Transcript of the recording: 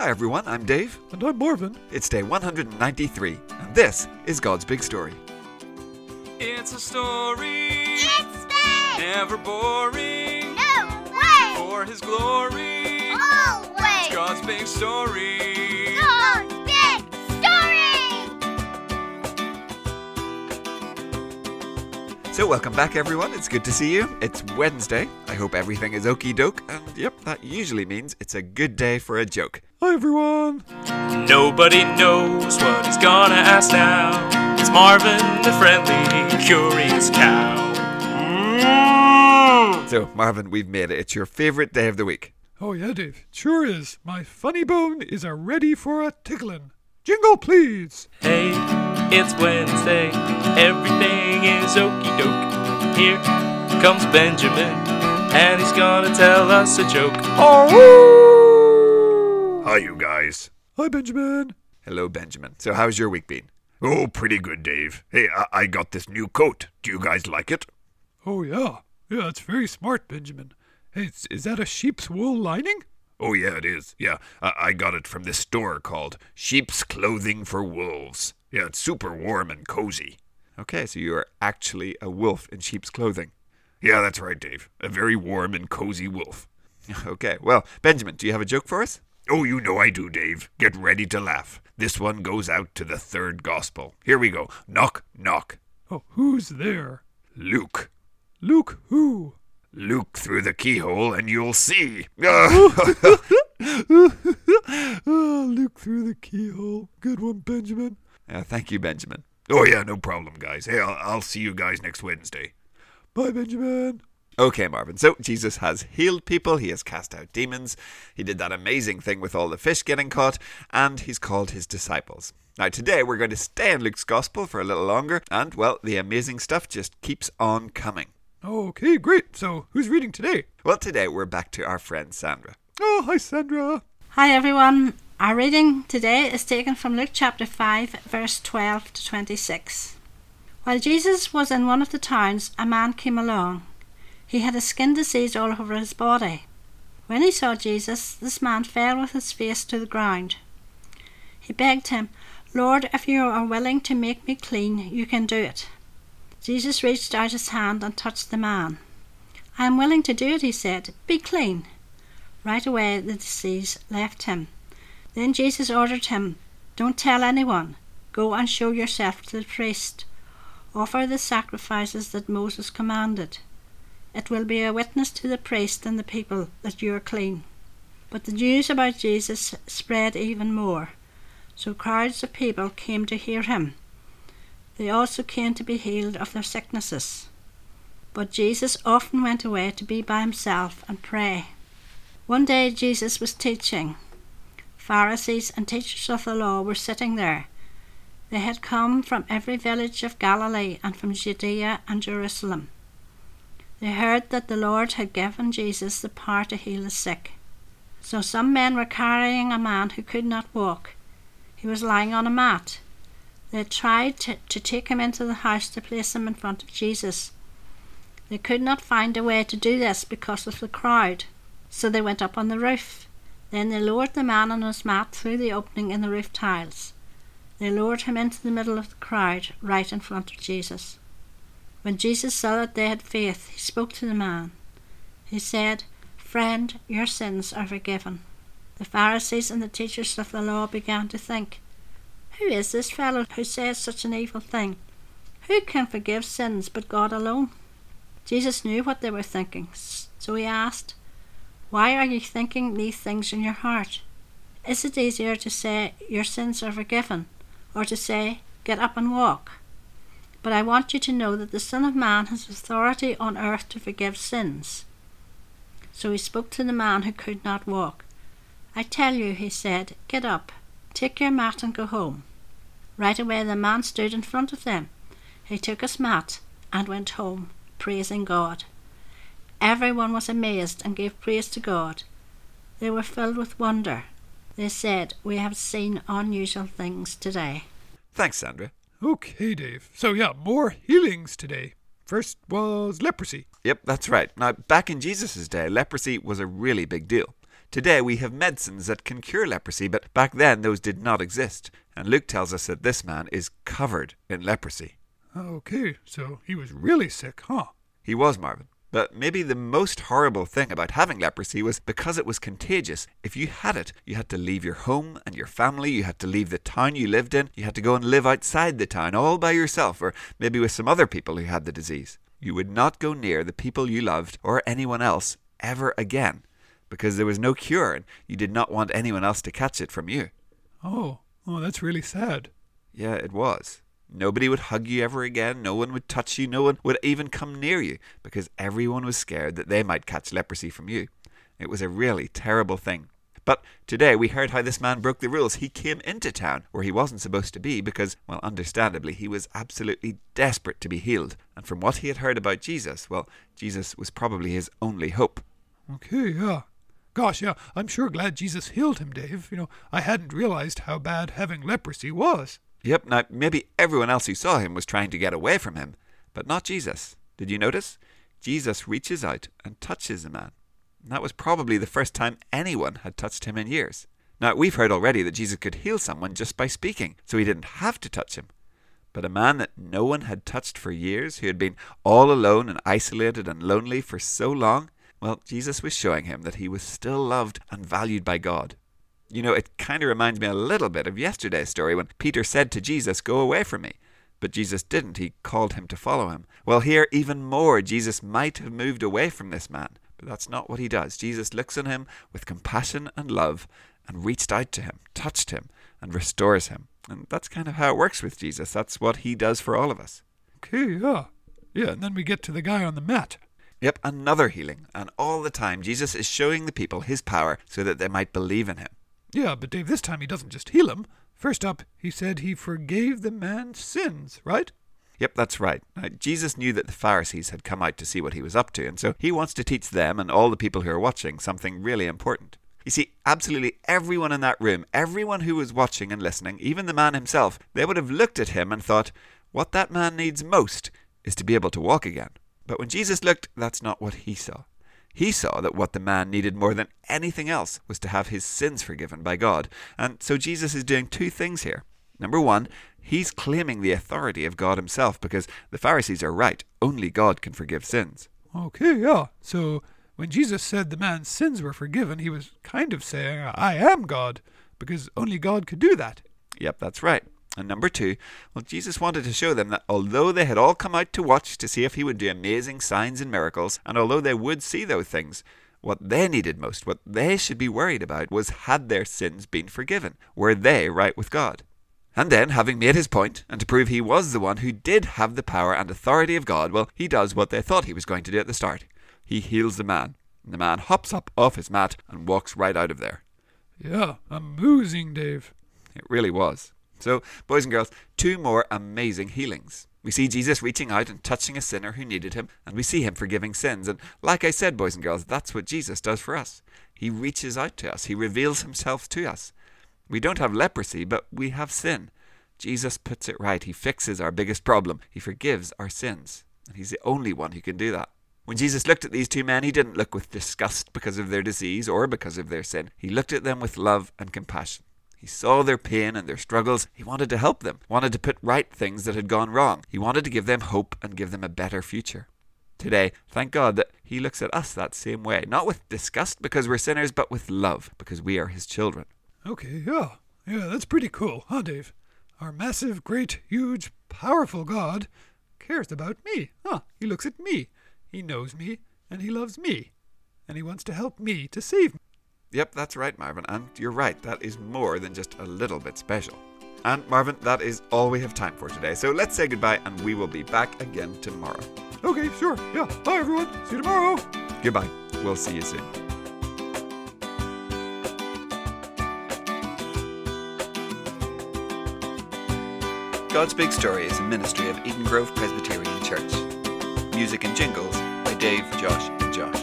Hi everyone, I'm Dave. And I'm Marvin. It's day 193, and this is God's Big Story. It's a story, It's big! never boring. No way! For His glory, Always! It's God's big story. So, welcome back everyone. It's good to see you. It's Wednesday. I hope everything is okie doke, and yep, that usually means it's a good day for a joke. Hi, everyone. Nobody knows what he's gonna ask now. It's Marvin, the friendly, curious cow. Mm. So, Marvin, we've made it. It's your favorite day of the week. Oh, yeah, Dave. Sure is. My funny bone is a ready for a tickling. Jingle, please. Hey, it's Wednesday. Everything is okie doke. Here comes Benjamin, and he's gonna tell us a joke. Oh, Hi, you guys. Hi, Benjamin. Hello, Benjamin. So, how's your week been? Oh, pretty good, Dave. Hey, I, I got this new coat. Do you guys like it? Oh, yeah. Yeah, it's very smart, Benjamin. Hey, is, is that a sheep's wool lining? Oh, yeah, it is. Yeah, I, I got it from this store called Sheep's Clothing for Wolves. Yeah, it's super warm and cozy. Okay, so you are actually a wolf in sheep's clothing. Yeah, that's right, Dave. A very warm and cozy wolf. Okay, well, Benjamin, do you have a joke for us? Oh, you know I do, Dave. Get ready to laugh. This one goes out to the third gospel. Here we go. Knock, knock. Oh, who's there? Luke. Luke who? Luke through the keyhole and you'll see. Ah, Luke through the keyhole. Good one, Benjamin. Uh, thank you, Benjamin. oh, yeah, no problem, guys. Hey, I'll, I'll see you guys next Wednesday. Bye, Benjamin. Okay, Marvin. So Jesus has healed people, he has cast out demons, he did that amazing thing with all the fish getting caught, and he's called his disciples. Now, today we're going to stay in Luke's Gospel for a little longer, and well, the amazing stuff just keeps on coming. Okay, great. So, who's reading today? Well, today we're back to our friend Sandra. Oh, hi, Sandra. Hi everyone. Our reading today is taken from Luke chapter 5, verse 12 to 26. While Jesus was in one of the towns, a man came along. He had a skin disease all over his body. When he saw Jesus, this man fell with his face to the ground. He begged him, Lord, if you are willing to make me clean, you can do it. Jesus reached out his hand and touched the man. I am willing to do it, he said. Be clean. Right away the disease left him. Then Jesus ordered him, Don't tell anyone. Go and show yourself to the priest. Offer the sacrifices that Moses commanded. It will be a witness to the priest and the people that you are clean. But the news about Jesus spread even more, so crowds of people came to hear him. They also came to be healed of their sicknesses. But Jesus often went away to be by himself and pray. One day Jesus was teaching. Pharisees and teachers of the law were sitting there. They had come from every village of Galilee and from Judea and Jerusalem. They heard that the Lord had given Jesus the power to heal the sick. So some men were carrying a man who could not walk. He was lying on a mat. They tried to, to take him into the house to place him in front of Jesus. They could not find a way to do this because of the crowd. So they went up on the roof. Then they lowered the man on his mat through the opening in the roof tiles. They lowered him into the middle of the crowd, right in front of Jesus. When Jesus saw that they had faith, he spoke to the man. He said, Friend, your sins are forgiven. The Pharisees and the teachers of the law began to think, Who is this fellow who says such an evil thing? Who can forgive sins but God alone? Jesus knew what they were thinking, so he asked, Why are you thinking these things in your heart? Is it easier to say, Your sins are forgiven, or to say, Get up and walk? But I want you to know that the Son of Man has authority on earth to forgive sins. So he spoke to the man who could not walk. I tell you, he said, get up, take your mat and go home. Right away the man stood in front of them. He took his mat and went home, praising God. Everyone was amazed and gave praise to God. They were filled with wonder. They said, We have seen unusual things today. Thanks, Sandra. Okay, Dave. So, yeah, more healings today. First was leprosy. Yep, that's right. Now, back in Jesus' day, leprosy was a really big deal. today we have medicines that can cure leprosy, but back then those did not exist. And Luke tells us that this man is covered in leprosy. Okay, so he was really sick, huh? He was Marvin. But maybe the most horrible thing about having leprosy was because it was contagious. If you had it, you had to leave your home and your family, you had to leave the town you lived in, you had to go and live outside the town all by yourself, or maybe with some other people who had the disease. You would not go near the people you loved or anyone else ever again because there was no cure and you did not want anyone else to catch it from you. Oh, oh, that's really sad. Yeah, it was. Nobody would hug you ever again. No one would touch you. No one would even come near you because everyone was scared that they might catch leprosy from you. It was a really terrible thing. But today we heard how this man broke the rules. He came into town where he wasn't supposed to be because, well, understandably, he was absolutely desperate to be healed. And from what he had heard about Jesus, well, Jesus was probably his only hope. Okay, yeah. Gosh, yeah, I'm sure glad Jesus healed him, Dave. You know, I hadn't realized how bad having leprosy was. Yep, now maybe everyone else who saw him was trying to get away from him, but not Jesus. Did you notice? Jesus reaches out and touches the man. And that was probably the first time anyone had touched him in years. Now, we've heard already that Jesus could heal someone just by speaking, so he didn't have to touch him. But a man that no one had touched for years, who had been all alone and isolated and lonely for so long, well, Jesus was showing him that he was still loved and valued by God. You know, it kind of reminds me a little bit of yesterday's story when Peter said to Jesus, Go away from me. But Jesus didn't. He called him to follow him. Well, here, even more, Jesus might have moved away from this man. But that's not what he does. Jesus looks on him with compassion and love and reached out to him, touched him, and restores him. And that's kind of how it works with Jesus. That's what he does for all of us. Okay, yeah. Yeah, and then we get to the guy on the mat. Yep, another healing. And all the time, Jesus is showing the people his power so that they might believe in him. Yeah, but Dave, this time he doesn't just heal him. First up, he said he forgave the man's sins, right? Yep, that's right. Now, Jesus knew that the Pharisees had come out to see what he was up to, and so he wants to teach them and all the people who are watching something really important. You see, absolutely everyone in that room, everyone who was watching and listening, even the man himself, they would have looked at him and thought, what that man needs most is to be able to walk again. But when Jesus looked, that's not what he saw. He saw that what the man needed more than anything else was to have his sins forgiven by God. And so Jesus is doing two things here. Number one, he's claiming the authority of God himself because the Pharisees are right. Only God can forgive sins. Okay, yeah. So when Jesus said the man's sins were forgiven, he was kind of saying, I am God, because only God could do that. Yep, that's right. And number two, well, Jesus wanted to show them that although they had all come out to watch to see if he would do amazing signs and miracles, and although they would see those things, what they needed most, what they should be worried about, was had their sins been forgiven? Were they right with God? And then, having made his point, and to prove he was the one who did have the power and authority of God, well, he does what they thought he was going to do at the start. He heals the man. And the man hops up off his mat and walks right out of there. Yeah, amusing, Dave. It really was. So, boys and girls, two more amazing healings. We see Jesus reaching out and touching a sinner who needed him, and we see him forgiving sins. And like I said, boys and girls, that's what Jesus does for us. He reaches out to us, he reveals himself to us. We don't have leprosy, but we have sin. Jesus puts it right. He fixes our biggest problem. He forgives our sins. And he's the only one who can do that. When Jesus looked at these two men, he didn't look with disgust because of their disease or because of their sin. He looked at them with love and compassion. He saw their pain and their struggles. He wanted to help them, wanted to put right things that had gone wrong. He wanted to give them hope and give them a better future. Today, thank God that He looks at us that same way, not with disgust because we're sinners, but with love because we are His children. Okay, yeah. Yeah, that's pretty cool, huh, Dave? Our massive, great, huge, powerful God cares about me. Huh, he looks at me. He knows me, and he loves me. And he wants to help me to save me. Yep, that's right, Marvin, and you're right, that is more than just a little bit special. And Marvin, that is all we have time for today, so let's say goodbye and we will be back again tomorrow. Okay, sure. Yeah. Bye, everyone. See you tomorrow. Goodbye. We'll see you soon. God's Big Story is a ministry of Eden Grove Presbyterian Church. Music and jingles by Dave, Josh, and Josh.